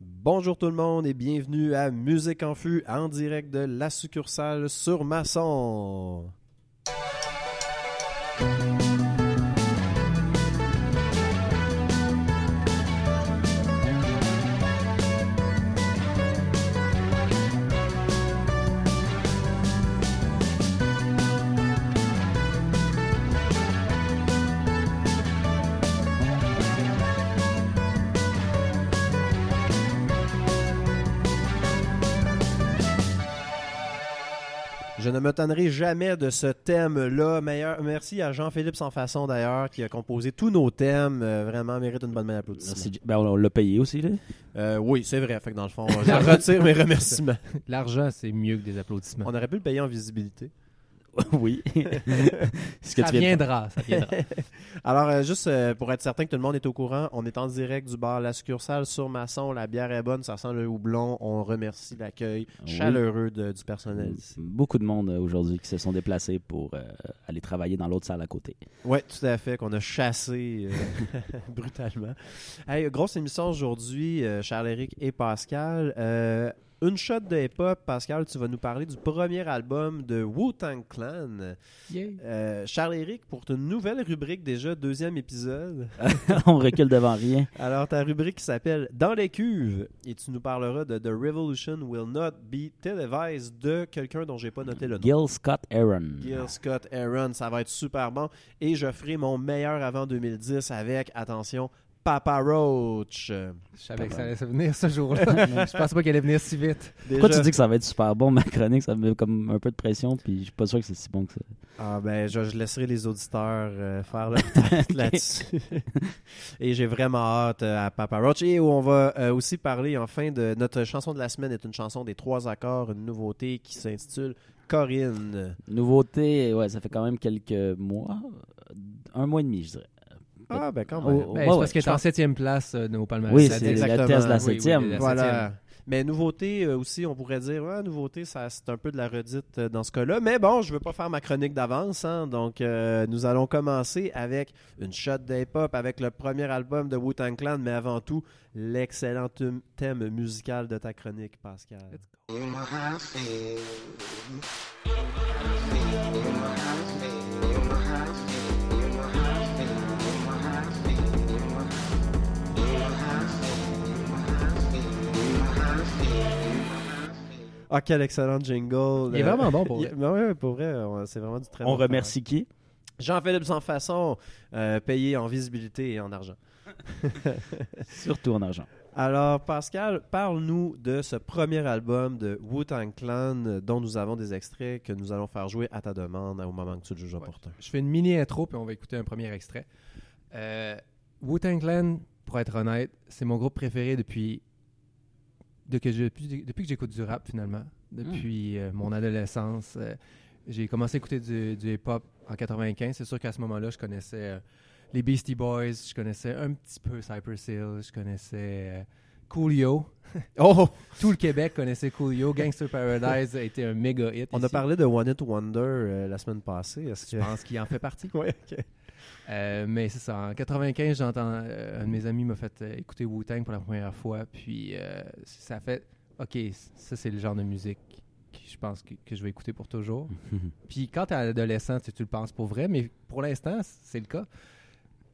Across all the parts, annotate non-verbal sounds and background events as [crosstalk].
Bonjour tout le monde et bienvenue à Musique en Fût en direct de la succursale sur Masson. Me tannerai jamais de ce thème-là. Meilleur- Merci à Jean-Philippe Sans Façon d'ailleurs qui a composé tous nos thèmes. Euh, vraiment mérite une bonne main d'applaudissements. Merci. Ben, on, on l'a payé aussi, là. Euh, oui, c'est vrai. Fait que dans le fond, [laughs] je retire mes remerciements. L'argent, c'est mieux que des applaudissements. On aurait pu le payer en visibilité. [laughs] oui. Ce que ça tu viens de viendra, ça viendra. [laughs] Alors, euh, juste euh, pour être certain que tout le monde est au courant, on est en direct du bar La Succursale sur Masson. La bière est bonne, ça sent le houblon. On remercie l'accueil Oui. chaleureux de- du personnel ici. Beaucoup de monde euh, aujourd'hui qui se sont déplacés pour aller travailler dans l'autre salle à côté. Oui, tout à fait, qu'on a chassé [laughs] brutalement. Hey, grosse émission aujourd'hui, Charles-Éric et Pascal. Une shot de hip-hop, Pascal, tu vas nous parler du premier album de Wu-Tang Clan. Euh, Charles-Éric, pour une nouvelle rubrique déjà, deuxième épisode. [laughs] on recule devant rien. Alors, ta rubrique qui s'appelle Dans les cuves, et tu nous parleras de The Revolution Will Not Be Televised de quelqu'un dont j'ai pas noté le nom. Gil Scott Aaron. Gil Scott Aaron, ça va être super bon. Et je ferai mon meilleur avant 2010 avec, attention, Papa Roach. Je savais que ça allait se venir ce [laughs] jour-là. je pensais pas qu'elle allait venir si vite. Pourquoi Déjà- tu dis que ça va être super bon, ma chronique? Ça me met comme un peu de pression, puis je suis pas sûr que c'est si bon que ça. Ah ben, je, je laisserai les auditeurs euh, faire leur [laughs] tête là-dessus. [laughs] et j'ai vraiment hâte euh, à Papa Roach. Et où on va euh, aussi parler, enfin, de notre chanson de la semaine est une chanson des trois accords, une nouveauté qui s'intitule Corinne. Nouveauté, ouais, ça fait quand même quelques mois. euh, Un mois et demi, je dirais. Ah ben quand Oh, même. oh, Ben, ouais, c'est ouais, parce qu'elle est en septième place euh, de nos palmarès. Oui, c'est la thèse de la Oui, oui, septième. Voilà. septième. Mais nouveauté euh, aussi, on pourrait dire, ouais, nouveauté, ça, c'est un peu de la redite euh, dans ce cas-là. Mais bon, je veux pas faire ma chronique d'avance, hein, donc euh, nous allons commencer avec une shot d'hip-hop avec le premier album de Wu-Tang Clan, mais avant tout, l'excellent thème musical de ta chronique, Pascal. Ah, quel excellent jingle. Il est Euh, vraiment bon pour vrai. ben ouais, pour vrai, on- c'est vraiment du très On bon remercie qui? Jean-Philippe Sans Façon, euh, payé en visibilité et en argent. [laughs] Surtout en argent. Alors, Pascal, parle-nous de ce premier album de Wu-Tang Clan dont nous avons des extraits que nous allons faire jouer à ta demande au moment que tu le juges opportun. Je fais une mini intro puis on va écouter un premier extrait. Euh, Wu-Tang Clan, pour être honnête, c'est mon groupe préféré depuis, de que je- depuis, que j'écoute du rap finalement. Depuis euh, mon adolescence. Euh, j'ai commencé à écouter du, du hip-hop en 95. C'est sûr qu'à ce moment-là, je connaissais euh, les Beastie Boys, je connaissais un petit peu Cypress Hill, je connaissais Coolio. [laughs] Oh! [laughs] Tout le Québec connaissait Coolio. Gangster Paradise a été un méga hit. On a parlé de One It Wonder euh, la semaine passée. Est-ce Je que... pense qu'il en fait partie. [laughs] Ouais, ok. Euh, mais c'est ça. En 95, j'entends euh, un de mes amis m'a fait euh, écouter Wu-Tang pour la première fois. Puis ça fait OK, ça c'est le genre de musique que je pense que, que je vais écouter pour toujours. [laughs] Puis quand t'es adolescent, tu, tu le penses pour vrai, mais pour l'instant, c'est le cas.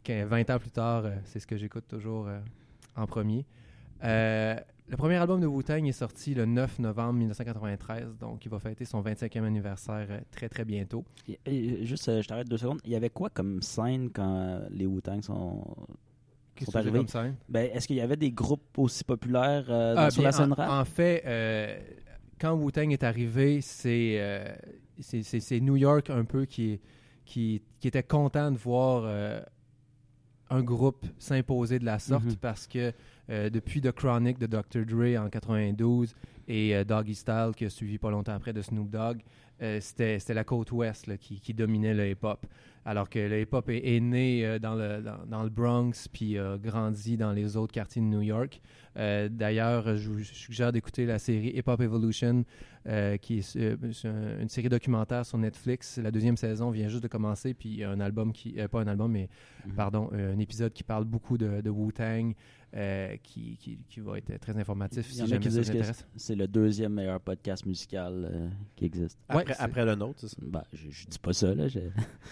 Que 20 ans plus tard, c'est ce que j'écoute toujours en premier. Euh, le premier album de Wu-Tang est sorti le 9 novembre 1993, donc il va fêter son 25e anniversaire euh, très très bientôt. Et- et juste, euh, je t'arrête deux secondes. Il y avait quoi comme scène quand euh, les Wu-Tang sont? Ben, est-ce qu'il y avait des groupes aussi populaires euh, Ah, sur la scène en, rap? en fait, euh, quand Wu-Tang est arrivé, c'est euh, New York un peu qui, qui, qui était content de voir euh, un groupe s'imposer de la sorte Mhm. parce que euh, depuis The Chronic de Dr. Dre en 92 et euh, Doggy Style qui a suivi pas longtemps après de Snoop Dogg, euh, c'était la côte ouest qui dominait le hip-hop. Alors que le hip-hop est, est né euh, dans, le, dans, dans le Bronx puis a grandi dans les autres quartiers de New York. Euh, D'ailleurs, je vous suggère d'écouter la série Hip Hop Evolution, euh, qui est euh, une série documentaire sur Netflix. La deuxième saison vient juste de commencer, puis il y a un album qui, euh, pas un album, mais Mhm. pardon, euh, un épisode qui parle beaucoup de, de Wu-Tang, euh, qui, qui, qui va être très informatif si jamais qui ça vous intéresse. c'est le deuxième meilleur podcast musical euh, qui existe. Après, après le nôtre, c'est ça. Ben, je, je dis pas ça, là. je-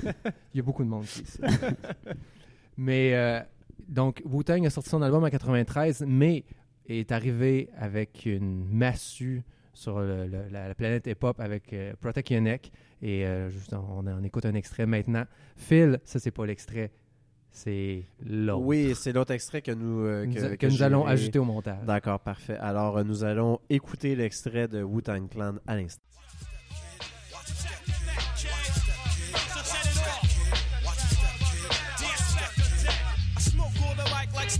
[laughs] Il y a beaucoup de monde qui [laughs] mais euh, donc, Wu-Tang a sorti son album en 93, mais est arrivé avec une massue sur le- le- la, la planète hip-hop avec euh, Protect Your Neck. Et euh, juste, on, on écoute un extrait maintenant. Phil, ça, c'est pas l'extrait, c'est l'autre. Oui, c'est l'autre extrait que nous, euh, que, que, nous allons ajouter au montage. D'accord, parfait. Alors, euh, nous allons écouter l'extrait de Wu-Tang Clan à l'instant.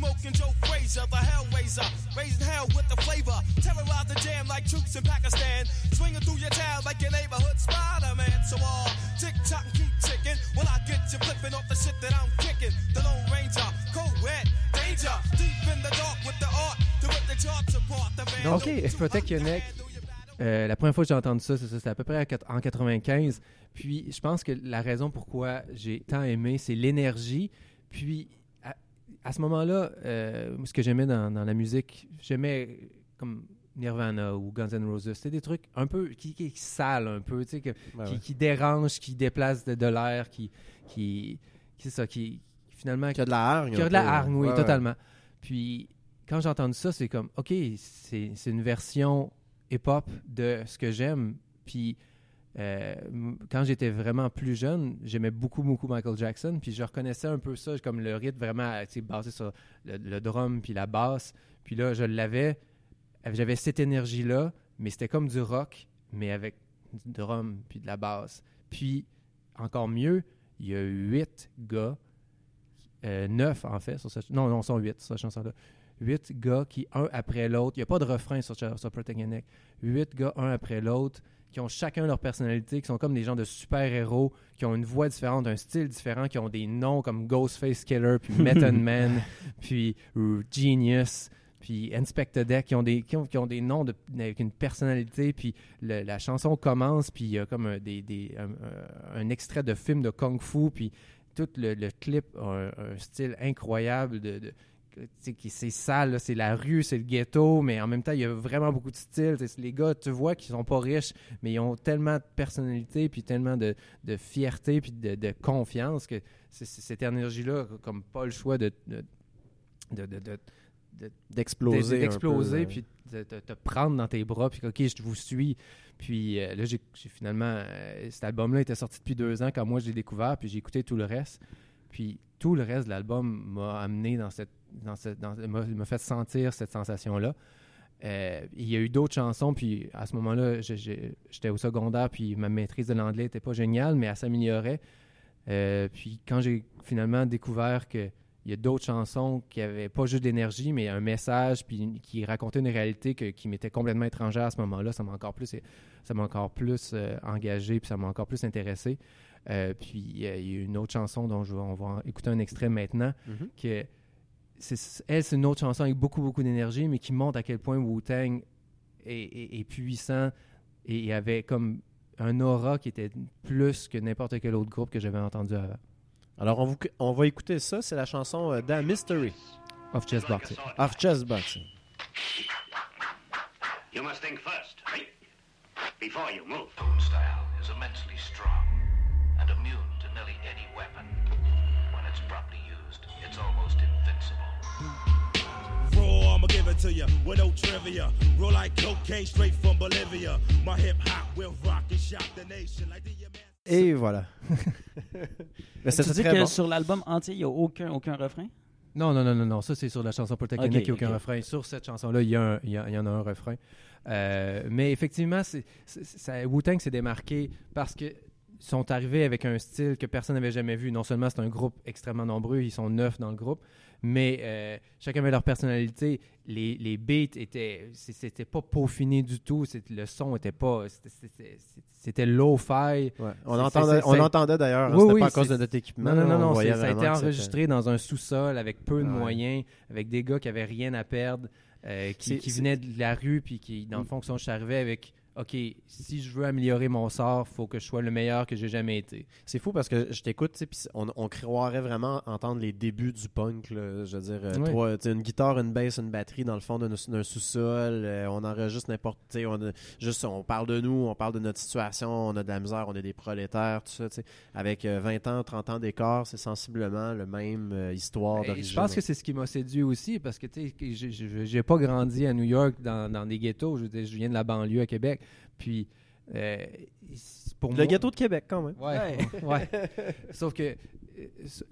Smoking Joe Frazier, the Hellraiser, raising hell with the flavor. Terrorize the jam like troops in Pakistan, swinging through your town like your neighborhood Spider-Man. So all tick tock and keep ticking. When I get you flipping off the shit that I'm kicking, the Lone Ranger, co-ed, danger, deep in the dark with the art to rip the charts apart. The band OK, Protect Your Neck. Euh, la première fois que j'ai entendu ça, c'est ça, c'était à peu près en 95. Puis je pense que la raison pourquoi j'ai tant aimé, c'est l'énergie. Puis à, ce moment-là, euh, ce que j'aimais dans, dans la musique, j'aimais comme Nirvana ou Guns N' Roses. C'était des trucs un peu qui, qui, qui salent un peu, tu sais, que- qui, ouais. qui dérangent, qui déplacent de, de l'air, qui, qui, c'est ça, qui finalement Qui a de la hargne. qui a de la hargne, oui, Ouais, totalement. Puis quand j'ai entendu ça, c'est comme, OK, c'est c'est une version hip-hop de ce que j'aime. Puis euh, quand j'étais vraiment plus jeune, j'aimais beaucoup, beaucoup Michael Jackson. Puis je reconnaissais un peu ça, comme le rythme vraiment sais, basé sur le, drum puis la basse. Puis là, je l'avais, j'avais cette énergie-là, mais c'était comme du rock, mais avec du drum puis de la basse. Puis encore mieux, il y a huit gars euh, neuf en fait sur cette non non sont huit sur cette chanson là huit gars qui un après l'autre il n'y a pas de refrain sur, sur Protect Your Neck huit gars un après l'autre qui ont chacun leur personnalité qui sont comme des gens de super héros qui ont une voix différente un style différent qui ont des noms comme Ghostface Killer puis [laughs] Method Man puis Genius puis Inspector Deck qui ont des qui ont, qui ont des noms de, avec une personnalité puis le- la chanson commence puis il y a comme un, des, des- un, un- un extrait de film de kung fu puis tout le, le clip a un, un style incroyable de, de- c'est sale, c'est la rue, c'est le ghetto, mais en même temps, il y a vraiment beaucoup de style. Les gars, tu vois qu'ils sont pas riches, mais ils ont tellement de personnalité, puis tellement de, de fierté, puis de, de confiance que cette énergie-là, comme pas le choix de, de, de, de- de- D'exploser. d'exploser, puis de te, prendre dans tes bras, puis OK, je vous suis. Puis euh, là, j'ai j'ai finalement. euh, cet album-là était sorti depuis deux ans quand moi je l'ai découvert, puis j'ai écouté tout le reste. Puis tout le reste de l'album m'a amené dans cette. Dans dans- m'a fait sentir cette sensation-là. Euh, il y a eu d'autres chansons, puis à ce moment-là, j'étais au secondaire, puis ma maîtrise de l'anglais n'était pas géniale, mais elle s'améliorait. Euh, puis quand j'ai finalement découvert que il y a d'autres chansons qui avaient pas juste d'énergie, mais un message, puis qui racontaient une réalité que- qui m'était complètement étrangère à ce moment-là. Ça m'a encore plus, ça m'a encore plus euh, engagé, puis ça m'a encore plus intéressé. Puis il y a une autre chanson dont je vais, on va écouter un extrait maintenant, Mhm. que c'est, elle, c'est une autre chanson avec beaucoup, beaucoup d'énergie, mais qui montre à quel point Wu-Tang est, est- est puissant et avait comme un aura qui était plus que n'importe quel autre groupe que j'avais entendu avant. Alors, on, vous- on va écouter ça. C'est la chanson euh, Dan Mystery Of Chess Boxing. of Chess Boxing. You must think first, right? Before you move. Style is immensely strong and immune to nearly any weapon. Raw, I'ma give it to you with no trivia. Roll like cocaine straight from Bolivia. My hip hop will rock and shock the nation like the Et voilà. [laughs] Mais Tu dis très que bon. sur l'album entier, il n'y a aucun, aucun refrain? Non, non, non, non, non. Ça, c'est sur la chanson Protect Your Ok, Neck qu'il y a aucun refrain. Sur cette chanson-là, il y, il y, a- il y en a un refrain. Euh, mais effectivement, c'est, ça- Wu-Tang s'est démarqué parce que sont arrivés avec un style que personne n'avait jamais vu. Non seulement c'est un groupe extrêmement nombreux, ils sont neuf dans le groupe, mais euh, chacun avait leur personnalité. Les, les beats étaient, c'était pas peaufiné du tout. Le son était pas, c'était-. Ouais. On, entendait, on entendait d'ailleurs, Oui, c'était oui, pas à cause de notre équipement. Non, non, non, on non. Ça a été enregistré dans un sous-sol avec peu de Ouais. moyens, avec des gars qui avaient rien à perdre, euh, qui, qui venaient de la rue, puis qui, dans le fond, qui sont arrivés avec OK, si je veux améliorer mon sort, faut que je sois le meilleur que j'ai jamais été. C'est fou parce que je t'écoute, puis on, on croirait vraiment entendre les débuts du punk. là. je veux dire, euh, Oui. une guitare, une basse, une batterie dans le fond d'un sous-sol. euh, on enregistre n'importe. On, juste, on parle de nous, on parle de notre situation, on a de la misère, on est des prolétaires, tout ça. Avec euh, 20 ans, 30 ans d'écart, c'est sensiblement le même euh, histoire Et d'origine. je pense que c'est ce qui m'a séduit aussi, parce que tu sais, j'ai- pas grandi à New York dans, dans des ghettos. Je viens de la banlieue à Québec. Puis, euh, pour Le moi, ghetto de Québec, quand même. Ouais, ouais. [laughs] sauf que, euh,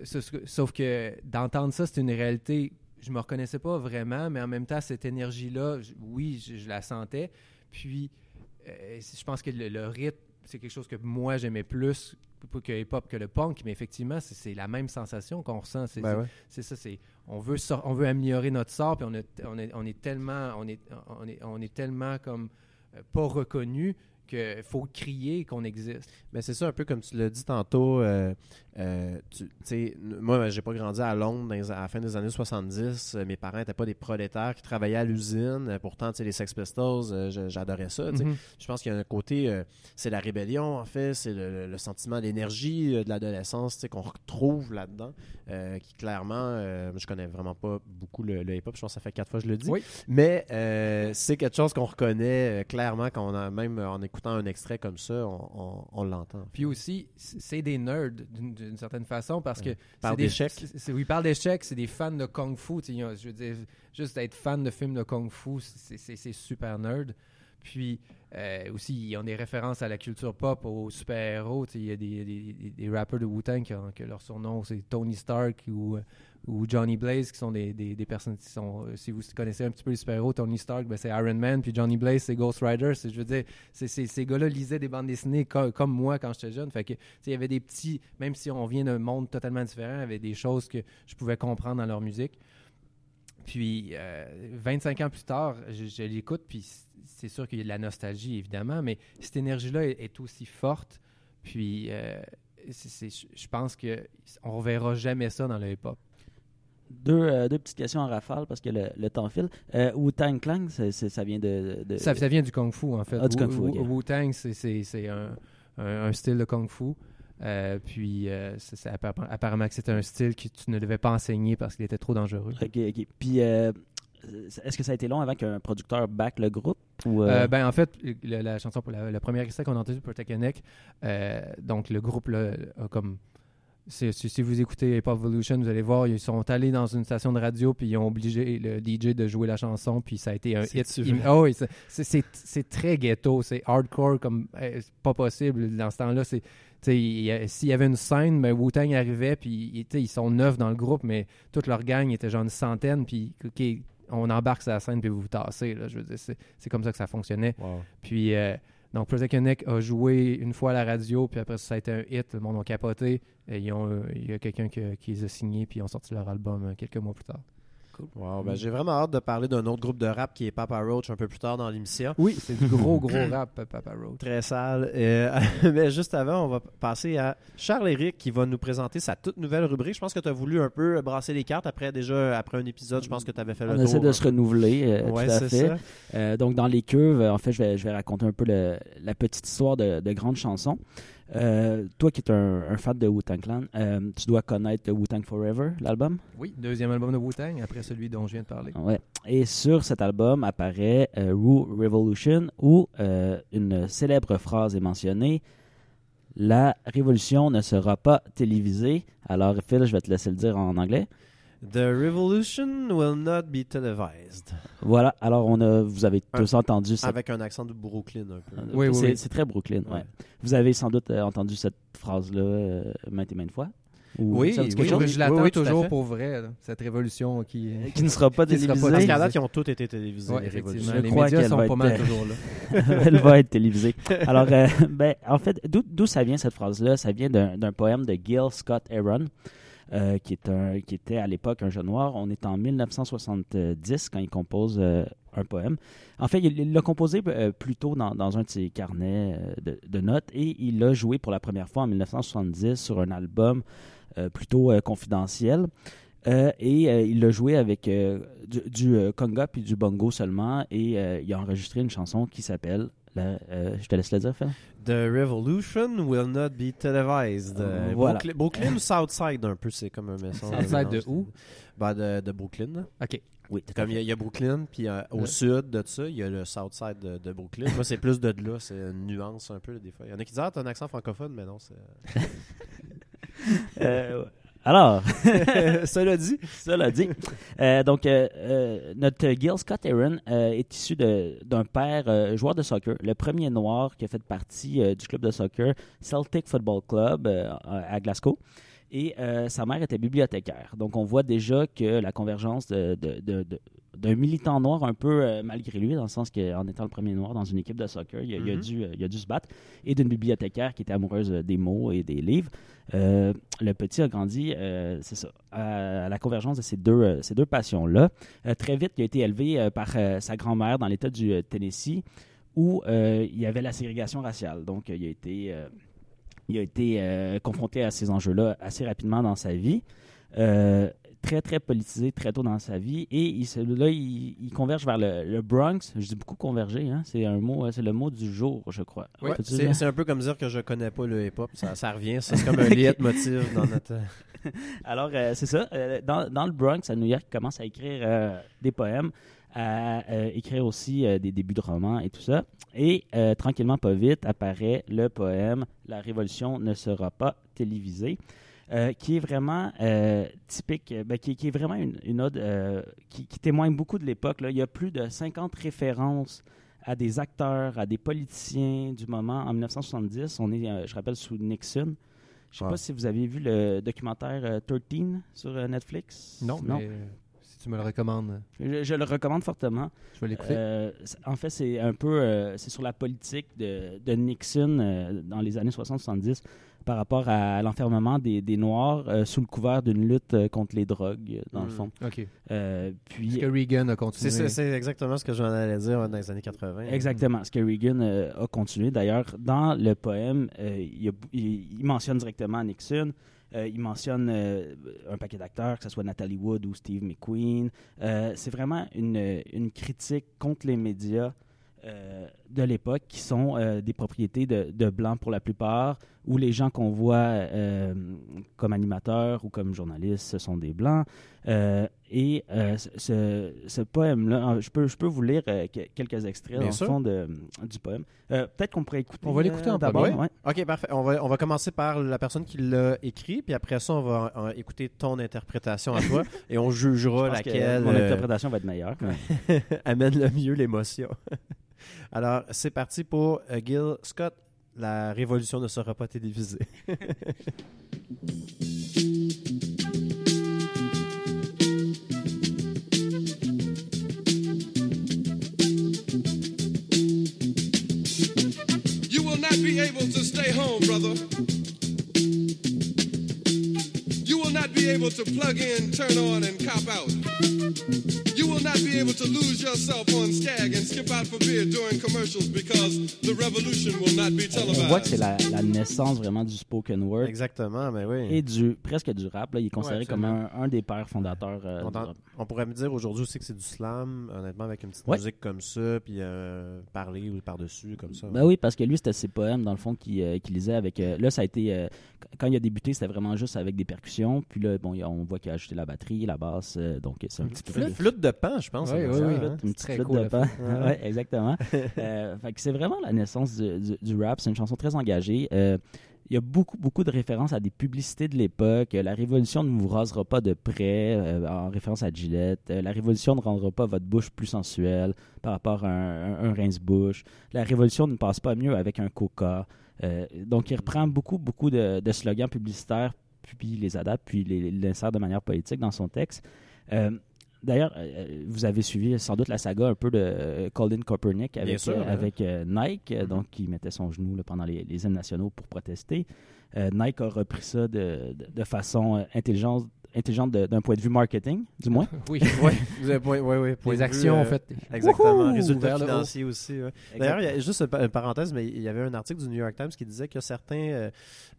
sauf que- sauf que d'entendre ça, c'est une réalité. Je me reconnaissais pas vraiment, mais en même temps, cette énergie-là, oui, je, je la sentais. Puis, euh, je pense que le, le rythme, c'est quelque chose que moi j'aimais plus que hip-hop que le punk, mais effectivement, c'est- la même sensation qu'on ressent. C'est Ben ouais. ça, c'est on veut on veut améliorer notre sort, puis on, est- on, est, on est tellement on est on est, on est tellement comme euh, pas reconnu qu'il faut crier qu'on existe. Mais c'est ça, un peu comme tu l'as dit tantôt. euh, euh, tu moi, j'ai pas grandi à Londres dans à la fin des années 70. Euh, Mes parents n'étaient pas des prolétaires qui travaillaient à l'usine. Euh, Pourtant, les Sex Pistols, euh, j'adorais ça. Mhm. Je pense qu'il y a un côté, euh, c'est la rébellion, en fait, c'est le, sentiment d'énergie euh, de l'adolescence qu'on retrouve là-dedans, qui clairement, je connais vraiment pas beaucoup le, le hip-hop, je pense que ça fait quatre fois que je le dis, Oui. mais c'est quelque chose qu'on reconnaît clairement quand on a, même en écoutant un extrait comme ça, on, on- on l'entend. Puis aussi, c'est des nerds d'une d'une certaine façon parce que. Parle d'échecs. Oui, parle d'échecs, c'est des fans de Kung Fu. Je veux dire, juste être fan de films de Kung Fu, c'est super nerd. Puis euh, aussi, ils ont des références à la culture pop, aux super-héros. Il y a des, des- rappeurs de Wu-Tang qui ont- que leur surnom c'est Tony Stark ou, euh, ou Johnny Blaze, qui sont des, des- personnes qui sont. euh, Si vous connaissez un petit peu les super-héros, Tony Stark, ben, c'est Iron Man, puis Johnny Blaze, c'est Ghost Rider. Je veux dire, ces gars-là lisaient des bandes dessinées co- comme moi quand j'étais jeune. Fait que, il y avait des petits, même si on vient d'un monde totalement différent, il y avait des choses que je pouvais comprendre dans leur musique. Puis, euh, 25 ans plus tard, je, je l'écoute, puis c'est sûr qu'il y a de la nostalgie, évidemment, mais cette énergie-là est, est aussi forte. Puis, euh, c'est- je- pense que on reverra jamais ça dans le hip-hop. Deux, euh, deux petites questions en rafale parce que le, le temps file. Euh, Wu-Tang Clan, ça vient de. de- Ça, ça vient du kung fu, en fait. Ah, du kung fu. Wu-Tang, c'est- c'est c'est un, un- un style de kung fu. Euh, puis, euh, apparemment que c'était un style que tu ne devais pas enseigner parce qu'il était trop dangereux. Ok, ok. Puis, euh, est-ce que ça a été long avant qu'un producteur back le groupe ou, euh, ben, en fait, le- la chanson pour la, le premier extrait qu'on a entendu pour euh, donc le groupe là, a comme. Si, vous écoutez Hip Hop Evolution, vous allez voir, ils sont allés dans une station de radio puis ils ont obligé le DJ de jouer la chanson puis ça a été un hit. Oui, c'est- très ghetto, c'est hardcore comme c'est pas possible dans ce temps-là. C'est s'il y avait une scène, ben, Wu-Tang arrivait, puis ils sont neuf dans le groupe, mais toute leur gang était genre une centaine, puis on embarque sur la scène, puis vous vous tassez. Là, je veux dire, c'est comme ça que ça fonctionnait. Wow. Puis, euh, donc, Project Connect a joué une fois à la radio, puis après ça a été un hit, le monde a capoté. Et ils ont, euh, il y a quelqu'un qui, qui les a signés, puis ils ont sorti leur album euh, quelques mois plus tard. Wow, ben, J'ai vraiment hâte de parler d'un autre groupe de rap qui est Papa Roach un peu plus tard dans l'émission. Oui, c'est du gros, gros [coughs] rap, Papa Roach. Très sale. Euh, [laughs] mais juste avant, on va passer à Charles-Éric qui va nous présenter sa toute nouvelle rubrique. Je pense que tu as voulu un peu brasser les cartes après déjà après un épisode. Je pense que tu avais fait le on tour. essaie de se renouveler. euh, Ouais, tout à c'est fait. ça. Euh, donc, dans les cuves, en fait, je vais, je vais raconter un peu le- la petite histoire de, de grandes chansons. Euh, toi qui es un, un fan de Wu-Tang Clan, euh, tu dois connaître Wu-Tang Forever, l'album? Oui, deuxième album de Wu-Tang, après celui dont je viens de parler. Ouais. Et sur cet album apparaît euh, Wu Revolution où une célèbre phrase est mentionnée La révolution ne sera pas télévisée. Alors, Phil, je vais te laisser le dire en anglais. The revolution will not be televised. Voilà. Alors, on a, vous avez tous entendu cette Avec un accent de Brooklyn un peu. Oui, oui, c'est oui. c'est très Brooklyn. ouais. Ouais. Vous avez sans doute euh, entendu cette phrase-là euh, maintes et maintes fois? Ou Oui, oui, chose? je l'attends oui, oui, toujours pour vrai, là, cette révolution qui. [laughs] Qui ne sera pas télévisée. Parce qu'à date, ils ont tous été télévisés, Ouais, les révolutions. Je les crois médias qu'elle sont va pas être, mal euh, toujours là. [laughs] Elle va être télévisée. Alors, euh, ben, en fait, d'où d'où ça vient cette phrase-là? Ça vient d'un d'un poème de Gil Scott Heron. Euh, qui, est un, qui était à l'époque un jeune noir. On est en 1970 quand il compose euh, un poème. En fait, il l'a composé euh, plus tôt dans, dans un de ses carnets euh, de, notes et il l'a joué pour la première fois en 1970 sur un album plutôt confidentiel. Et il l'a joué avec du, du, conga puis du bongo seulement et il a enregistré une chanson qui s'appelle la- euh, je te laisse le dire Phil. The Revolution will not be televised. Euh, Voilà. Brooklyn, Brooklyn ou Southside, un peu, c'est comme un message. Southside de où? Ben, de, de Brooklyn. Ok. Oui, Comme il y, a- il y a Brooklyn, puis euh, au Ouais. sud de ça, il y a le Southside de, de Brooklyn. Moi, c'est plus de là, c'est une nuance un peu, là, des fois. Il y en a qui disent, ah, t'as un accent francophone, mais non, c'est. Euh, [laughs] alors [laughs] Cela dit. [laughs] Cela dit. Euh, donc, euh, euh, notre Gil Scott Aaron euh, est issu d'un père euh, joueur de soccer, le premier noir qui a fait partie du club de soccer Celtic Football Club euh, à Glasgow. Et euh, sa mère était bibliothécaire. Donc, on voit déjà que la convergence de- de- de- de- d'un militant noir un peu euh, malgré lui, dans le sens qu'en étant le premier noir dans une équipe de soccer, il, a- il a Mhm. dû, euh, il a dû se battre, et d'une bibliothécaire qui était amoureuse des mots et des livres. Euh, le petit a grandi, euh, c'est ça, à, à la convergence de ces deux, ces deux passions-là. Très vite, il a été élevé par sa grand-mère dans l'État du Tennessee, où il y avait la ségrégation raciale. Donc, il a été, il a été euh, confronté à ces enjeux-là assez rapidement dans sa vie. Euh, très, très politisé très tôt dans sa vie. Et il, là, il, il converge vers le, le Bronx. Je dis beaucoup converger, hein? c'est un mot, euh, c'est le mot du jour, je crois. Peux-tu c'est un peu comme dire que je connais pas le hip-hop. Ça, ça revient. C'est comme [laughs] un leitmotiv dans notre. [laughs] Alors, euh, c'est ça. Dans, dans le Bronx, à New York, il commence à écrire des poèmes, à euh, écrire aussi euh, des débuts de romans et tout ça. Et euh, tranquillement, pas vite, apparaît le poème La Révolution ne sera pas télévisée. qui est vraiment typique, ben, qui, qui est vraiment une, une ode qui, qui témoigne beaucoup de l'époque. Il y a plus de 50 références à des acteurs, à des politiciens du moment. En 1970, on est, je rappelle, sous Nixon. Je ne sais pas si vous avez vu le documentaire euh, 13 sur Netflix? Non, mais euh, si tu me le recommandes, Je, je le recommande fortement. je vais l'écouter. Euh, en fait, c'est un peu euh, c'est sur la politique de, de Nixon euh, dans les années 60-70 par rapport à l'enfermement des, des Noirs euh, sous le couvert d'une lutte euh, contre les drogues, euh, dans le Mm. fond. OK. Euh, puis, Est-ce que Reagan a continué? C'est exactement ce que je m'en allais dire dans les années 80. Exactement, ce que Reagan euh, a continué. D'ailleurs, dans le poème, euh, il, y a- il- il mentionne directement Nixon. Euh, il mentionne euh, un paquet d'acteurs, que ce soit Natalie Wood ou Steve McQueen. Euh, c'est vraiment une, une critique contre les médias euh, de l'époque qui sont euh, des propriétés de, de blancs pour la plupart, où les gens qu'on voit euh, comme animateurs ou comme journalistes, ce sont des blancs. Euh, et euh, ce- poème-là, je peux, je peux vous lire euh, que- quelques extraits Bien dans sûr. le fond de, du poème. Euh, Peut-être qu'on pourrait écouter. On va l'écouter euh, en d'abord. premier. ouais. Ok, parfait. On va, on va commencer par la personne qui l'a écrit, puis après ça, on va écouter ton interprétation à toi [laughs] et on Je jugera laquelle mon interprétation va être meilleure. [laughs] amène le mieux l'émotion. [laughs] Alors, c'est parti pour Gil Scott. La révolution ne sera pas télévisée. [laughs] You will not be able to stay home, brother. Not be able to plug in, turn on, and cop out. You will not be able to lose yourself on Skag and skip out for beer during commercials because the revolution will not be On voit que c'est televised. la, la naissance vraiment du spoken word Exactement, mais oui. et du presque du rap. là. Il est considéré Ouais, comme un, un des pères fondateurs euh, On, du t'en- rap. on pourrait me dire aujourd'hui aussi que c'est du slam, honnêtement, avec une petite Ouais. musique comme ça, puis euh, parler ou par-dessus, comme ça. Ben oui, parce que lui, c'était ses poèmes, dans le fond, qu'il euh, lisait avec... euh, là, ça a été... euh, quand il a débuté, c'était vraiment juste avec des percussions. Puis là, bon, on voit qu'il a ajouté la batterie, la basse. euh, donc, c'est un Une petit flûte, flûte de pan, je pense. Ça ouais, faire, ouais. hein. Une petite flûte cool, de pan. [laughs] ouais, exactement. [laughs] Euh, fait que c'est vraiment la naissance du, du- du rap. C'est une chanson très engagée. Euh, il y a beaucoup, beaucoup de références à des publicités de l'époque. La révolution ne vous rasera pas de près, euh, en référence à Gillette. La révolution ne rendra pas votre bouche plus sensuelle par rapport à un, un- un rince-bouche. La révolution ne passe pas mieux avec un coca. Euh, donc, il reprend beaucoup, beaucoup de, de slogans publicitaires, puis les adapte, puis les, les insère de manière politique dans son texte. Euh, D'ailleurs, euh, vous avez suivi sans doute la saga un peu de euh, Colin Kaepernick avec, sûr, euh, ouais. avec euh, Nike, euh, Mhm. donc qui mettait son genou là, pendant les, les hymnes nationaux pour protester. Euh, Nike a repris ça de, de, de façon euh, intelligente, intelligente d'un point de vue marketing, du moins. Oui, [laughs] Oui, ouais, point les actions vue, ont euh, fait. Exactement. Résultats financiers aussi. ouais. D'ailleurs, il y a juste une pa- une parenthèse, mais il y avait un article du New York Times qui disait que certains euh,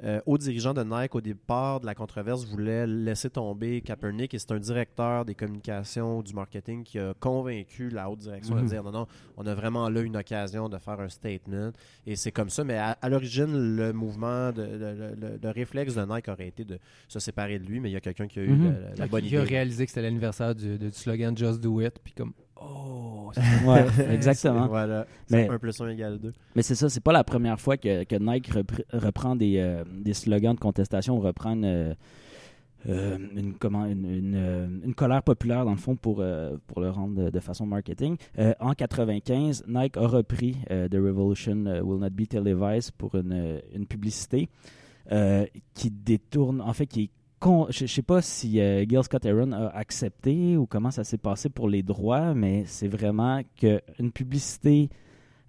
euh, hauts dirigeants de Nike, au départ de la controverse, voulaient laisser tomber Kaepernick et c'est un directeur des communications du marketing qui a convaincu la haute direction Mhm. de dire non, non, on a vraiment là une occasion de faire un statement et c'est comme ça. Mais à, à l'origine, le mouvement, de, le, le- le réflexe de Nike aurait été de se séparer de lui, mais il y a quelqu'un qui a eu Mhm. la, la bonne il a réalisé que c'était l'anniversaire du, du slogan Just Do It, puis comme oh, Ouais, exactement. Voilà. Mais- Mais... 1 plus 1 égale 2. Mais c'est ça, c'est pas la première fois que, que Nike repr- reprend des, euh, des slogans de contestation ou reprend une, euh, euh, une, comment, une, une, une colère populaire, dans le fond, pour, euh, pour le rendre de, de façon marketing. Euh, en 95, Nike a repris euh, The Revolution Will Not Be Televised pour une, une publicité euh, qui détourne, en fait, qui est con- je ne sais pas si euh, Gil Scott Aaron a accepté ou comment ça s'est passé pour les droits, mais c'est vraiment qu'une publicité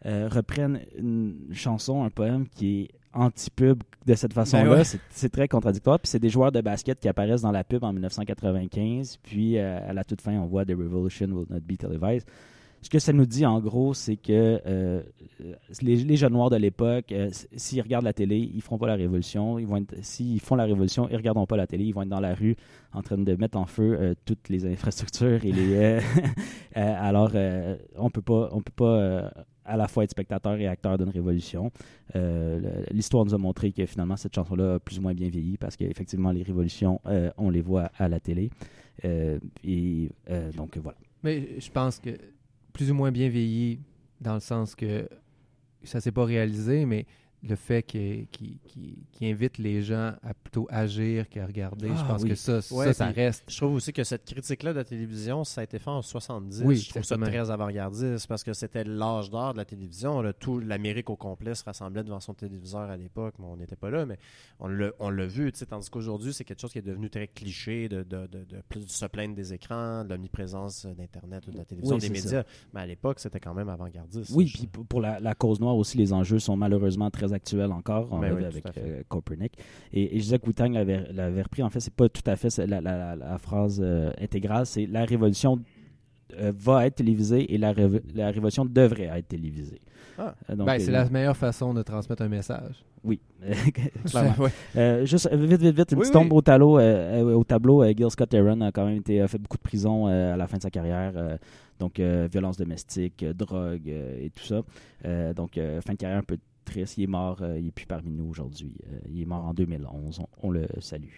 euh, reprenne une chanson, un poème qui est anti-pub de cette façon-là. Ben ouais. C'est- C'est très contradictoire. Puis c'est des joueurs de basket qui apparaissent dans la pub en 1995. Puis euh, à la toute fin, on voit The Revolution Will Not Be Televised. Ce que ça nous dit, en gros, c'est que euh, les, jeunes noirs de l'époque, euh, s'ils regardent la télé, ils feront pas la révolution. S'ils font la révolution, ils regarderont pas la télé. Ils vont être dans la rue en train de mettre en feu euh, toutes les infrastructures [laughs] euh, alors, on peut pas, on peut pas à la fois être spectateur et acteur d'une révolution. L'histoire nous a montré que finalement cette chanson-là a plus ou moins bien vieilli parce qu'effectivement les révolutions, on les voit à la télé. Et donc voilà. Mais je pense que plus ou moins bien vieilli, dans le sens que ça s'est pas réalisé, mais le fait qu'il invite les gens à plutôt agir qu'à regarder, je Ah, pense oui. que ça, Ouais, ça, reste. Je trouve aussi que cette critique-là de la télévision, ça a été fait en 70. Oui, je trouve ça très avant-gardiste parce que c'était l'âge d'or de la télévision. là. Tout l'Amérique au complet se rassemblait devant son téléviseur à l'époque. Bon, on n'était pas là, mais on l'a on l'a vu. tu sais, Tandis qu'aujourd'hui, c'est quelque chose qui est devenu très cliché de, de, de, se plaindre des écrans, de l'omniprésence d'Internet ou de la télévision, Oui, des médias. Mais à l'époque, c'était quand même avant-gardiste. Oui, puis pour pour la, la cause noire aussi, les enjeux sont malheureusement très actuels encore. On Ben l'a oui, avec euh, Copernic. Et, et je disais que Wu-Tang l'avait l'avait repris. En fait, c'est pas tout à fait la, la- la- phrase euh, intégrale. C'est la révolution euh, va être télévisée et la, révo- la révolution devrait être télévisée. Ah. Euh, donc, Ben, c'est euh, la meilleure façon de transmettre un message. Oui, [laughs] clairement. [laughs] Ouais. Euh, juste vite, vite, vite, une Oui, petite oui. ombre au, tableau, euh, euh, au tableau. euh, Gil Scott Aaron a quand même été, a fait beaucoup de prison euh, à la fin de sa carrière. euh, donc, euh, violence domestique, euh, drogue euh, et tout ça. Euh, donc, euh, fin de carrière un peu triste. Il est mort, euh, il n'est plus parmi nous aujourd'hui. Euh, il est mort en 2011. On, on le salue.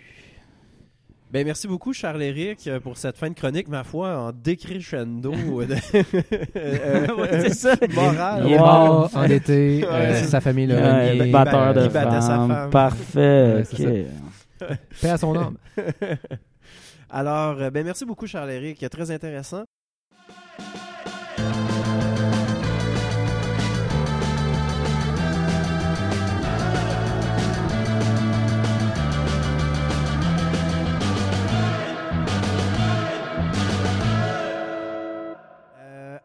Ben, merci beaucoup, Charles-Éric, euh, pour cette fin de chronique, ma foi, en décrescendo. [laughs] euh, Ouais, c'est ça. [laughs] Morale. Il est Wow. mort en été, Ouais, euh, c'est- sa famille l'a Euh, renié. batteur de il battait sa femme. Parfait. Ouais, c'est ok. Paix à son âme. [laughs] Alors, ben, merci beaucoup, Charles-Éric. Très intéressant.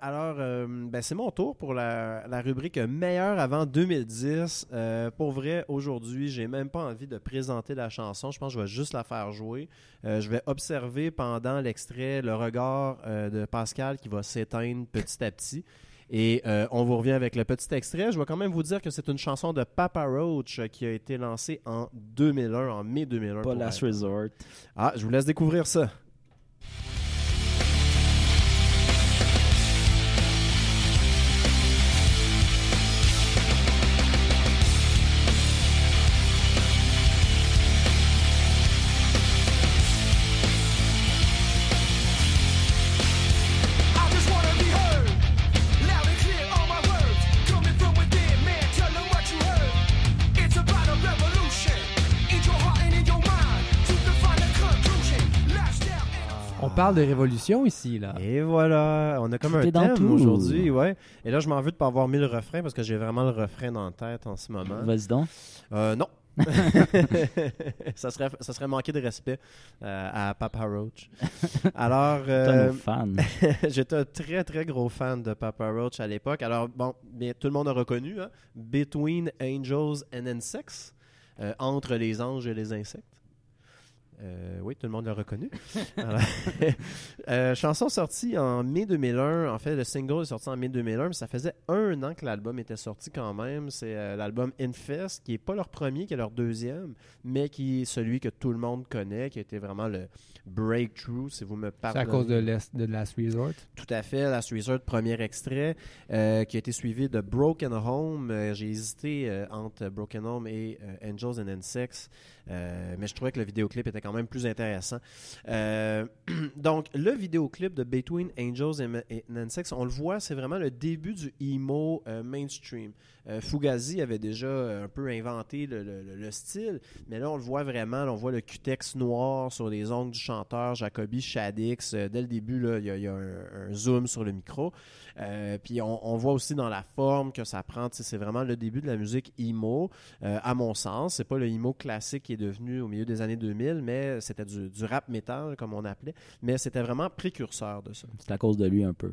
Alors, euh, ben, c'est mon tour pour la, la rubrique meilleur avant 2010. Euh, pour vrai, aujourd'hui, j'ai même pas envie de présenter la chanson. Je pense que je vais juste la faire jouer. Euh, je vais observer pendant l'extrait le regard de Pascal qui va s'éteindre petit à petit. Et euh, on vous revient avec le petit extrait. Je vais quand même vous dire que c'est une chanson de Papa Roach qui a été lancée en 2001, en mai 2001. Pas Last Resort. Ah, je vous laisse découvrir ça. Parle de révolution ici, là. Et voilà, on a comme Tout un thème aujourd'hui, ouais. Et là, je m'en veux de pas avoir mis le refrain parce que j'ai vraiment le refrain la tête en ce moment. Vas-y donc. Euh, non. [laughs] ça, serait, ça serait manquer de respect euh, à Papa Roach. Alors, [laughs] euh, fan. [laughs] j'étais un très très gros fan de Papa Roach à l'époque. Alors, bon, bien, tout le monde a reconnu hein, Between Angels and Insects, euh, entre les anges et les insectes. Euh, oui, tout le monde l'a reconnu. [laughs] Alors, [laughs] euh, chanson sortie en mai 2001. En fait, le single est sorti en mai 2001, mais ça faisait un an que l'album était sorti quand même. C'est euh, l'album Infest, qui est pas leur premier, qui est leur deuxième, mais qui est celui que tout le monde connaît, qui a été vraiment le breakthrough, si vous me C'est parlez. à cause de, Last- de Last Resort? Tout à fait, Last Resort, premier extrait, euh, qui a été suivi de Broken Home. J'ai hésité entre Broken Home et Angels and Insects, mais je trouvais que le vidéoclip était même plus intéressant. Euh, [clears throat] donc, le vidéoclip de Between Angels and Insects, on le voit, c'est vraiment le début du emo euh, mainstream. Euh, Fugazi avait déjà un peu inventé le, le- le- le style, mais là, on le voit vraiment. on voit le cutex noir sur les ongles du chanteur Jacoby Shaddix. Euh, dès le début, il y a, un, zoom sur le micro. Puis on, on voit aussi dans la forme que ça prend. C'est vraiment le début de la musique emo, à mon sens. C'est pas le emo classique qui est devenu au milieu des années 2000, mais c'était du, du rap metal, comme on appelait. Mais c'était vraiment précurseur de ça. C'est à cause de lui un peu.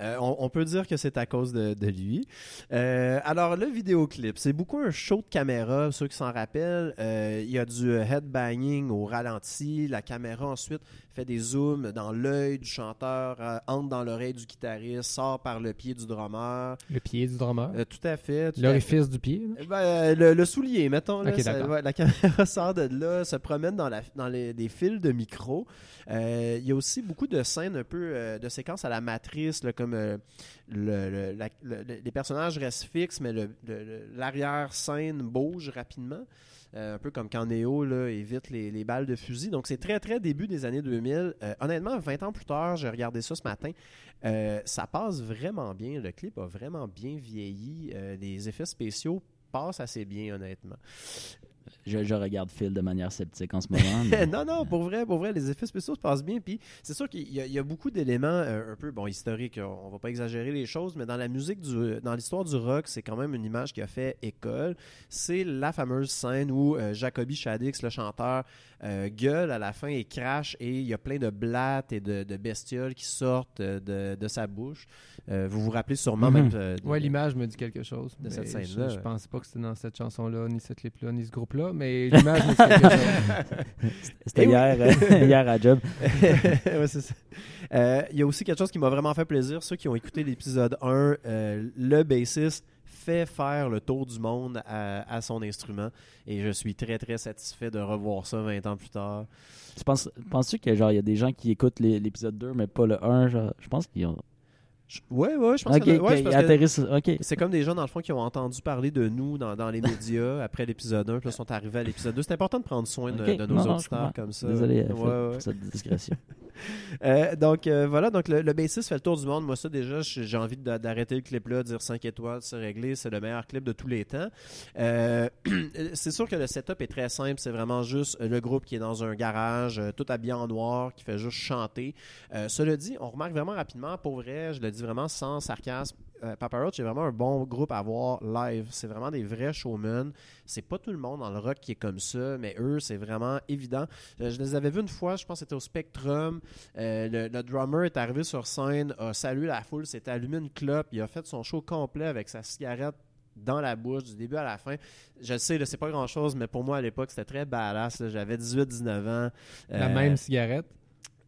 Euh, on, on peut dire que c'est à cause de, de lui. Euh, alors, le vidéoclip, c'est beaucoup un show de caméra, ceux qui s'en rappellent. Euh, il y a du headbanging au ralenti. La caméra, ensuite, fait des zooms dans l'œil du chanteur, entre dans l'oreille du guitariste, sort par le pied du drummer. Le pied du drummer? Tout à fait. L'orifice du pied. Eh ben, le, le soulier, mettons. Là, ça- ouais, la [laughs] caméra sort de là, se promène dans, la, dans les, fils de micro. Il y a aussi beaucoup de scènes un peu de séquences à la matrice, là, euh, les personnages restent fixes, mais l'arrière-scène bouge rapidement. Euh, un peu comme quand Neo évite les, les balles de fusil. Donc, c'est très, très début des années 2000. Euh, honnêtement, 20 ans plus tard, j'ai regardé ça ce matin. Ça passe vraiment bien. Le clip a vraiment bien vieilli. Les effets spéciaux passent assez bien, honnêtement. Je, je regarde Phil de manière sceptique en ce moment. [laughs] mais- non, non, pour vrai, pour vrai, les effets spéciaux se passent bien. Puis c'est sûr qu'il y, a- il y a beaucoup d'éléments euh, un peu, bon, historiques. On, on va pas exagérer les choses, mais dans la musique, du, dans l'histoire du rock, c'est quand même une image qui a fait école. C'est la fameuse scène où euh, Jacoby Shaddix, le chanteur, euh, gueule à la fin et crache et il y a plein de blattes et de, de bestioles qui sortent euh, de, de sa bouche. Euh, vous vous rappelez sûrement Mhm. même. euh, Ouais, l'image me dit quelque chose. de cette je- scène-là. Je, pense pas que c'était dans cette chanson-là, ni ce clip-là, ni ce groupe-là, mais l'image me dit quelque [laughs] chose. C'était oui. hier, [laughs] hier à Job. [laughs] Ouais, c'est ça. Euh, Il y a aussi quelque chose qui m'a vraiment fait plaisir. Ceux qui ont écouté l'épisode 1, euh, le bassiste fait faire le tour du monde à, son instrument. Et je suis très, très satisfait de revoir ça 20 ans plus tard. Tu penses, penses-tu que genre il y a des gens qui écoutent l'épisode 2 mais pas le 1 genre, Je pense qu'ils ont. Ouais, ouais, je pense Ok, que- ouais, qu'ils parce que atterrissent. Ok. c'est comme des gens, dans le fond, qui ont entendu parler de nous dans, dans les médias [laughs] après l'épisode 1, puis là, sont arrivés à l'épisode 2. C'est important de prendre soin de, nos non, auditeurs comme ça. Désolé euh, Ouais, ouais. pour cette discrétion. [laughs] Euh, donc euh, voilà, donc le, le bassiste fait le tour du monde. Moi, ça déjà, j'ai envie d'arrêter le clip là, dire 5 étoiles, c'est réglé, c'est le meilleur clip de tous les temps. Euh, [clears throat] c'est sûr que le setup est très simple, c'est vraiment juste le groupe qui est dans un garage, tout habillé en noir, qui fait juste chanter. Cela dit, on remarque vraiment rapidement, pour vrai, je le dis vraiment sans sarcasme, euh, Papa Roach est vraiment un bon groupe à voir live. C'est vraiment des vrais showmen. C'est pas tout le monde dans le rock qui est comme ça, mais eux, c'est vraiment évident. Euh, je les avais vus une fois, je pense que c'était au Spectrum. Euh, le, le drummer est arrivé sur scène, a salué la foule, s'est allumé une clope, il a fait son show complet avec sa cigarette dans la bouche du début à la fin. Je sais, c'est pas grand chose, mais pour moi à l'époque, c'était très badass. J'avais 18-19 ans. La même cigarette?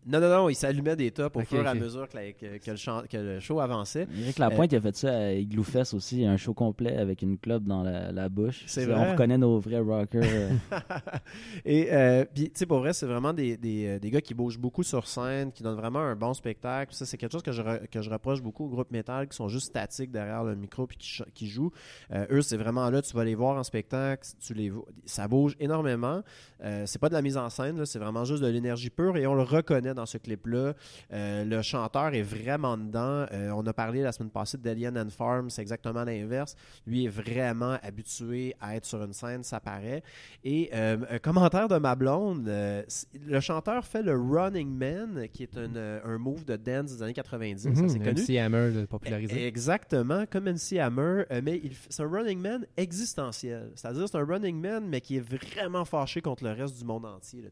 Non, non, non, il s'allumait des tops au fur et à mesure que, la- que- que le, chan- que le show avançait. Éric Lapointe il a fait ça à Igloo Fest aussi, un show complet avec une clope dans la, la bouche. C'est Ça, vrai? On reconnaît nos vrais rockers. euh. [laughs] Et euh, puis, tu sais, pour vrai, c'est vraiment des, des, euh, des gars qui bougent beaucoup sur scène, qui donnent vraiment un bon spectacle. Ça, c'est quelque chose que je, re- que je reproche beaucoup aux groupes métal qui sont juste statiques derrière le micro puis qui, jouent. Euh, eux, c'est vraiment là, tu vas les voir en spectacle, tu les vois- ça bouge énormément. Euh, c'est pas de la mise en scène, c'est vraiment juste de l'énergie pure et on le reconnaît dans ce clip-là. Euh, le chanteur est vraiment dedans. Euh, on a parlé la semaine passée de Delian and Farm, c'est exactement l'inverse. Lui est vraiment habitué à être sur une scène, ça paraît. Et euh, un commentaire de ma blonde, le chanteur fait le Running Man, qui est un, un move de dance des années 90, ça Mhm, c'est connu. MC Hammer le popularisé. Exactement, comme MC Hammer, mais c'est un running man existentiel. C'est-à-dire c'est un running man, mais qui est vraiment fâché contre le reste du monde entier. là,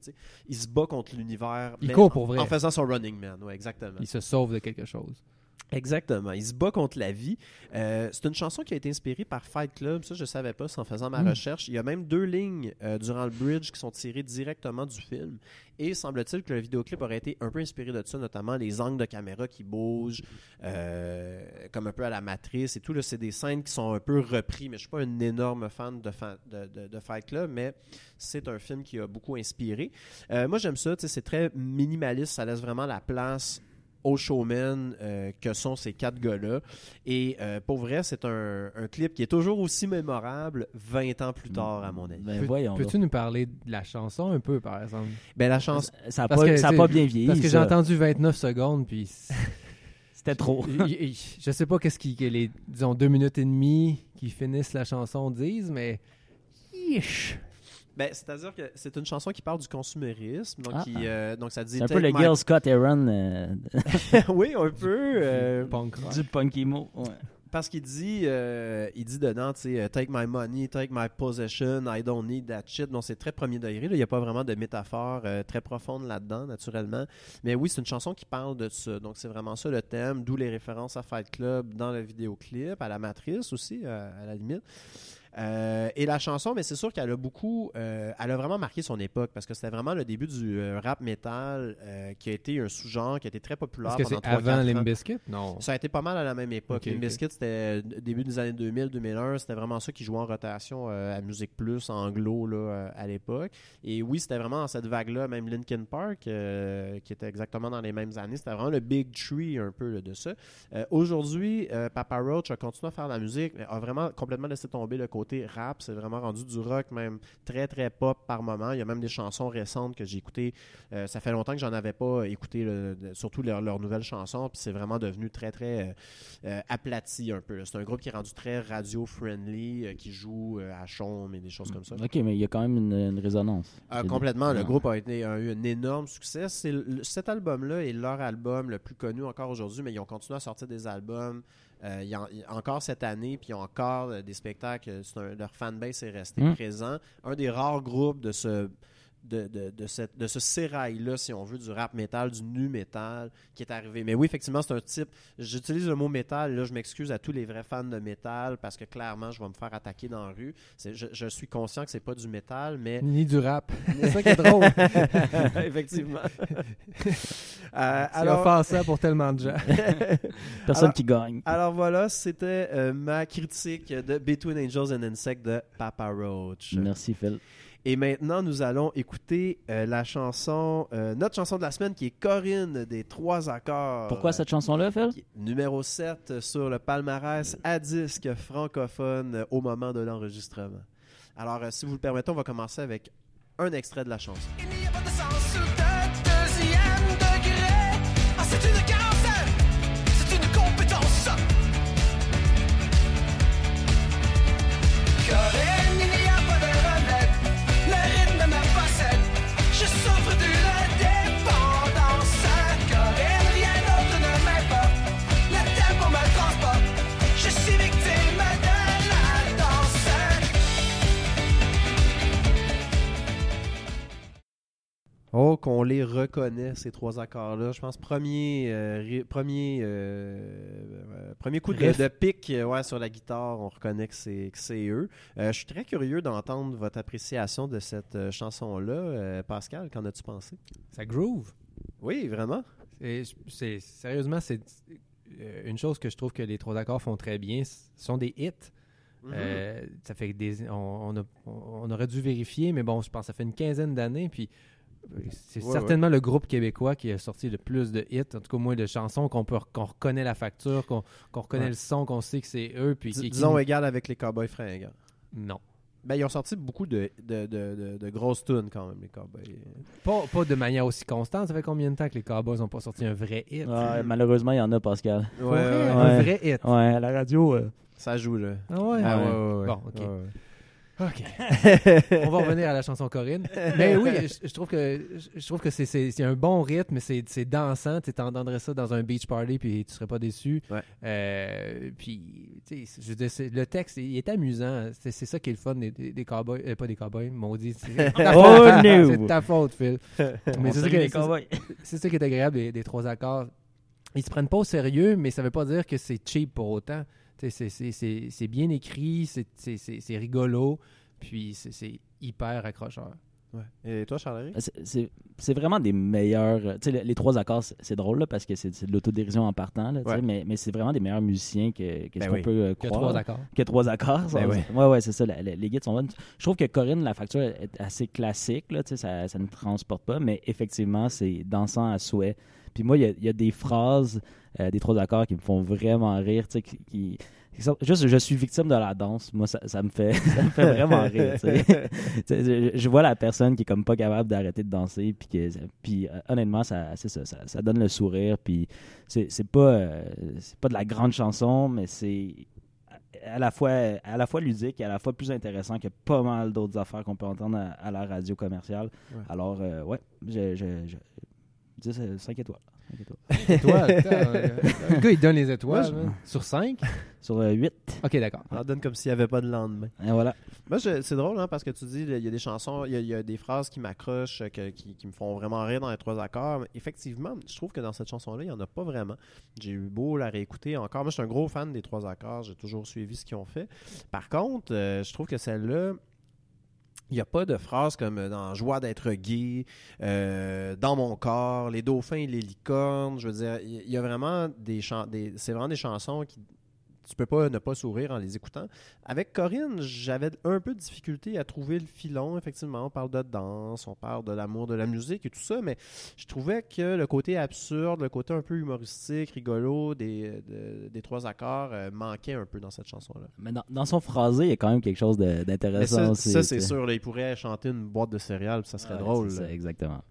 il se bat contre l'univers. Il court pour vrai. En faisant son running man, ouais, exactement. Il se sauve de quelque chose. Exactement. Il se bat contre la vie. Euh, c'est une chanson qui a été inspirée par Fight Club. Ça, je ne savais pas, c'est en faisant ma Mm. recherche. Il y a même deux lignes euh, durant le bridge qui sont tirées directement du film. Et semble-t-il que le vidéoclip aurait été un peu inspiré de ça, notamment les angles de caméra qui bougent, euh, comme un peu à la matrice et tout. Là, c'est des scènes qui sont un peu repris, mais je suis pas un énorme fan de, fa- de, de- de Fight Club, mais c'est un film qui a beaucoup inspiré. Moi, j'aime ça. C'est très minimaliste. Ça laisse vraiment la place aux showmen euh, que sont ces quatre gars-là. Et euh, pour vrai, c'est un, un clip qui est toujours aussi mémorable 20 ans plus tard, à mon avis. Ben voyons. Peux-tu nous parler de la chanson un peu, par exemple? Ben, la chance. Ça n'a Parce pas, bien vieilli. Parce que j'ai entendu 29 secondes, puis [laughs] C'était trop. [laughs] je je sais pas qu'est-ce qui, que les, disons, deux minutes et demie qui finissent la chanson disent, mais... Ben, c'est-à-dire que c'est une chanson qui parle du consumérisme. Donc, Ah. qui, euh, donc ça dit. C'est un peu le my- Gil Scott Aaron euh, [laughs] oui, un peu. euh, Punk rock. du punk emo. Ouais. Parce qu'il dit, euh, il dit dedans, tu sais, take my money, take my possession, I don't need that shit. Donc c'est très premier degré. là. Il n'y a pas vraiment de métaphore euh, très profonde là-dedans, naturellement. Mais oui, c'est une chanson qui parle de ça. Donc c'est vraiment ça le thème, d'où les références à Fight Club dans le vidéoclip, à la matrice aussi, euh, à la limite. Euh, et la chanson, mais c'est sûr qu'elle a beaucoup, euh, elle a vraiment marqué son époque parce que c'était vraiment le début du euh, rap metal euh, qui a été un sous-genre qui a été très populaire Est-ce que c'est avant 3-4 ans. Limp Bizkit? Non. Ça a été pas mal à la même époque. Ok, Limp ok. Bizkit, c'était début des années 2000-2001. C'était vraiment ça qui jouait en rotation à Musique Plus, anglo, là, à l'époque. Et oui, c'était vraiment dans cette vague-là, même Linkin Park, qui était exactement dans les mêmes années. C'était vraiment le big tree un peu là, de ça. Aujourd'hui, Papa Roach a continué à faire de la musique, mais a vraiment complètement laissé tomber le côté rap. C'est vraiment rendu du rock, même très, très pop par moment. Il y a même des chansons récentes que j'ai écoutées. Euh, ça fait longtemps que j'en avais pas écouté, le- surtout leurs nouvelles chansons. Puis c'est vraiment devenu très, très euh, euh, aplati un peu. C'est un groupe qui est rendu très radio-friendly, qui joue à chaume et des choses comme ça. Ok, mais il y a quand même une, une résonance. Ah, complètement. Le Ah. groupe a, été, a eu un énorme succès. C'est cet album-là est leur album le plus connu encore aujourd'hui, mais ils ont continué à sortir des albums. Euh, il y a- y a encore cette année, puis encore euh, des spectacles. Un- leur fanbase est resté Mm. présent. Un des rares groupes de ce de, de, de, cette, de ce sérail-là, si on veut, du rap metal, du nu metal qui est arrivé. Mais oui, effectivement, c'est un type. J'utilise le mot métal. Là, je m'excuse à tous les vrais fans de métal parce que clairement, je vais me faire attaquer dans la rue. C'est- Je, je suis conscient que c'est pas du métal, mais Ni du rap. c'est ça qui est drôle. [laughs] Effectivement. Euh, C'est alors, offensant pour tellement de gens. [laughs] Personne Alors- qui gagne. alors voilà, c'était euh, ma critique de Between Angels and Insects de Papa Roach. Merci, Phil. Et maintenant, nous allons écouter euh, la chanson, euh, notre chanson de la semaine qui est Corinne des Trois Accords. Pourquoi cette chanson-là, Phil? Numéro 7 sur le palmarès à disque francophone au moment de l'enregistrement. Alors, euh, si vous le permettez, on va commencer avec un extrait de la chanson. Oh, qu'on les reconnaît, ces trois accords-là. Je pense premier, euh, premier, euh, euh, premier coup de, pic ouais, sur la guitare, on reconnaît que c'est, eux. Je suis très curieux d'entendre votre appréciation de cette chanson-là. Pascal, qu'en as-tu pensé? Ça groove. Oui, vraiment. C'est sérieusement, c'est une chose que je trouve que les trois accords font très bien. Ce sont des hits. Mhm. Euh, ça fait des, on, on a- on aurait dû vérifier, mais bon, je pense que ça fait une quinzaine d'années. Puis c'est Ouais, certainement le groupe québécois qui a sorti le plus de hits, en tout cas moins de chansons qu'on peut qu'on reconnaît la facture, qu'on reconnaît Ouais. le son, qu'on sait que c'est eux. Puis qui- qui- disons égal avec les Cowboys fringants. non. Ben, ils ont sorti beaucoup de, de, de, de, de grosses tunes quand même, les Cowboys. Pas, pas de manière aussi constante. Ça fait combien de temps que les Cowboys n'ont pas sorti un vrai hit? Ouais, malheureusement, il y en a, Pascal. Vrai, Un vrai hit. Ouais, à la radio. euh, ça joue, là. Ah ouais? Ah, ouais. ouais, ouais, ouais. Bon, ok. OK. [laughs] On va revenir à la chanson Corinne. Mais oui, je, je trouve que je, trouve que c'est- un bon rythme, c'est c'est dansant. Tu entendrais ça dans un beach party puis tu serais pas déçu. Ouais. Euh, puis, tu sais, le texte, il est amusant. C'est ça qui est le fun des, des, cowboys. euh, pas des cowboys, maudit. C'est [laughs] ta Oh, no. C'est ta faute, Phil. [laughs] Mais c'est ça, c'est qui est agréable des, des trois accords. Ils se prennent pas au sérieux, mais ça veut pas dire que c'est cheap pour autant. C'est c'est- c'est- c'est bien écrit, c'est- c'est c'est- c'est rigolo, puis c'est- c'est hyper accrocheur. Ouais. Et toi, Charles C'est- C'est c'est vraiment des meilleurs. Tu sais, les, les trois accords, c'est- c'est drôle là, parce que c'est c'est de l'autodérision en partant, là, Ouais. mais, mais c'est vraiment des meilleurs musiciens que, que Ben ce qu'on oui. peut euh, Que croire. trois accords. que trois accords. Ben oui. Ouais, ouais, c'est ça. la- la- les guides sont bonnes. Je trouve que Corinne, la facture est assez classique. Là, tu sais, ça, ça ne transporte pas, mais effectivement, c'est dansant à souhait. Puis moi, il y a, il y a des phrases euh, des trois accords qui me font vraiment rire. tu sais, Qui, juste, je suis victime de la danse. Moi, ça, ça me, fait, [laughs] ça me fait vraiment rire. [laughs] je, je vois la personne qui est comme pas capable d'arrêter de danser. Puis, que, puis euh, honnêtement, ça, c'est ça, ça, donne le sourire. Puis c'est, c'est pas, euh, c'est pas de la grande chanson, mais c'est à la fois à la fois ludique et à la fois plus intéressant que pas mal d'autres affaires qu'on peut entendre à, à la radio commerciale. Ouais. Alors euh, ouais, je, je, je, 10, euh, 5 étoiles. Cinq étoiles. Étoiles, putain, euh, [laughs] le gars, il donne les étoiles. Moi, je- hein. Sur 5? Sur 8. OK, d'accord. On donne comme s'il n'y avait pas de lendemain. Et voilà. Moi, c'est drôle, hein, parce que tu dis, il y a des chansons, il y a, il y a des phrases qui m'accrochent, euh, qui, qui me font vraiment rire dans les trois accords. Mais effectivement, je trouve que dans cette chanson-là, il n'y en a pas vraiment. J'ai eu beau la réécouter encore. Moi, je suis un gros fan des trois accords. J'ai toujours suivi ce qu'ils ont fait. Par contre, euh, je trouve que celle-là, il n'y a pas de phrases comme euh, dans Joie d'être gay, euh, Dans mon corps, Les dauphins et les licornes. Je veux dire, il y a vraiment des chansons, c'est vraiment des chansons qui tu peux pas ne pas sourire en les écoutant. Avec Corinne, j'avais un peu de difficulté à trouver le filon. Effectivement, on parle de danse, on parle de l'amour de la musique et tout ça, mais je trouvais que le côté absurde, le côté un peu humoristique, rigolo des, de- des trois accords euh, manquait un peu dans cette chanson-là. Mais dans, dans son phrasé, il y a quand même quelque chose d'intéressant ça, aussi. ça, c'est sûr. là, ils pourraient chanter une boîte de céréales, ça serait Ouais, drôle. ça, exactement.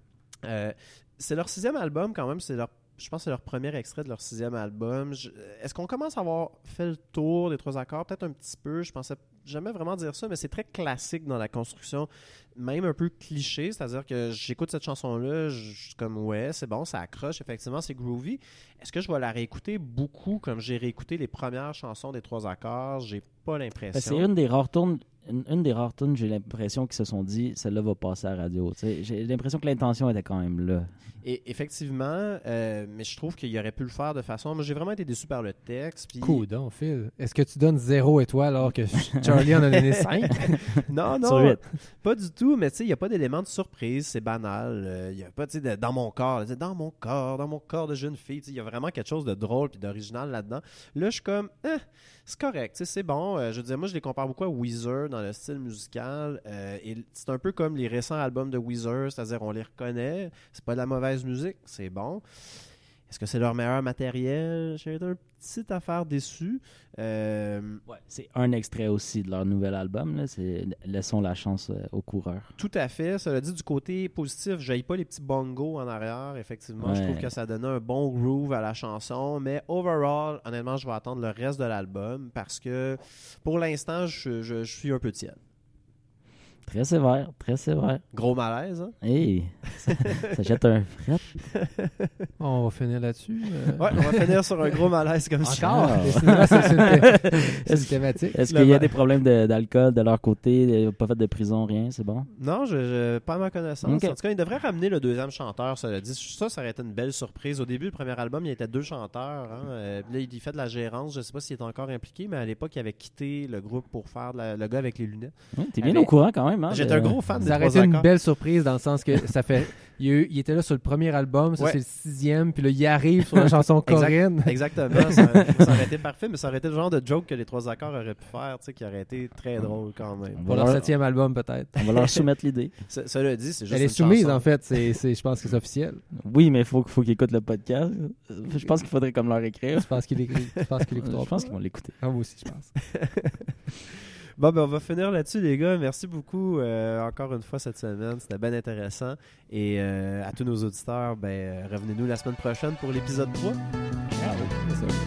Euh, c'est leur sixième album quand même. C'est leur, je pense que c'est leur premier extrait de leur sixième album. Est-ce qu'on commence à avoir fait le tour des trois accords? Peut-être un petit peu. Je pensais jamais vraiment dire ça, mais c'est très classique dans la construction, même un peu cliché. C'est-à-dire que j'écoute cette chanson-là, je je suis comme ouais, c'est bon, ça accroche. Effectivement, c'est groovy. Est-ce que je vais la réécouter beaucoup comme j'ai réécouté les premières chansons des trois accords? J'ai pas Ben, l'impression. C'est une des rares tournes. Une, une des rares tunes, j'ai l'impression qu'ils se sont dit, celle-là va passer à la radio. J'ai l'impression que l'intention était quand même là. Et effectivement, euh, mais je trouve qu'il aurait pu le faire de façon. Moi, j'ai vraiment été déçu par le texte. puis- Coudon, Phil. Est-ce que tu donnes 0 étoile alors que [laughs] Charlie en a donné 5? [laughs] Non, non, pas du tout. Mais tu sais, il n'y a pas d'élément de surprise. C'est banal. Euh, Il y a pas, tu sais, de- dans mon corps. Dans mon corps, dans mon corps de jeune fille. tu sais, Il y a vraiment quelque chose de drôle puis d'original là-dedans. Là, je suis comme, eh, c'est correct. tu sais, C'est bon. Euh, je veux dire, moi, je les compare beaucoup à Weezer dans le style musical. Euh, c'est un peu comme les récents albums de Weezer. C'est-à-dire, on les reconnaît. C'est pas de la mauvaise musique. C'est bon. Est-ce que c'est leur meilleur matériel? J'ai été un petit affaire déçu. Euh, Ouais, c'est un extrait aussi de leur nouvel album. là, Laissons la chance euh, aux coureurs. Tout à fait. Cela dit, du côté positif, je pas les petits bongos en arrière. Effectivement, je trouve que ça donnait un bon groove à la chanson. Mais overall, honnêtement, je vais attendre le reste de l'album parce que pour l'instant, je, je- je suis un peu tiède. Très sévère, très sévère. Gros malaise, hein? Hey, ça, ça jette un fret. [laughs] On va finir là-dessus. euh. Ouais, on va finir sur un gros malaise comme ça. Encore? Ah. C'est- c'est une- [laughs] c'est une thématique. Est-ce Le qu'il y a des problèmes de- d'alcool de, leur côté? Ils n'ont pas fait de prison, rien, c'est bon? Non, je, je- pas à ma connaissance. Ok. En tout cas, il devrait ramener le deuxième chanteur, cela dit. Ça, ça aurait été une belle surprise. Au début, le premier album, il y était deux chanteurs. hein. Euh, puis là, il fait de la gérance. Je sais pas s'il est encore impliqué, mais à l'époque, il avait quitté le groupe pour faire de la- le gars avec les lunettes. Ouais, T'es bien au courant quand même. Hein, J'étais un gros fan des Ça aurait été une belle surprise dans le sens que ça fait. Il, eu- était là sur le premier album, ça Ouais. c'est le sixième, puis là il arrive sur la chanson Exact. Corinne. [laughs] Exactement, ça, ça aurait été parfait, mais ça aurait été le genre de joke que les trois accords auraient pu faire, tu sais, qui aurait été très drôle quand même. Pour leur leur- septième album peut-être. On va leur soumettre l'idée. [laughs] Ce- Cela dit, c'est juste Elle est une soumise chanson. en fait, c'est, c'est- je pense que c'est officiel. Oui, mais il faut, faut qu'ils écoutent le podcast. Je pense qu'il faudrait comme leur écrire. Je pense qu'il écrit. Je pense Je pense qu'ils vont l'écouter. Ah, moi aussi, je pense. [laughs] Bon, ben, on va finir là-dessus, les gars. Merci beaucoup euh, encore une fois cette semaine. C'était bien intéressant. Et euh, à tous nos auditeurs, ben, euh, revenez-nous la semaine prochaine pour l'épisode 3. Ciao.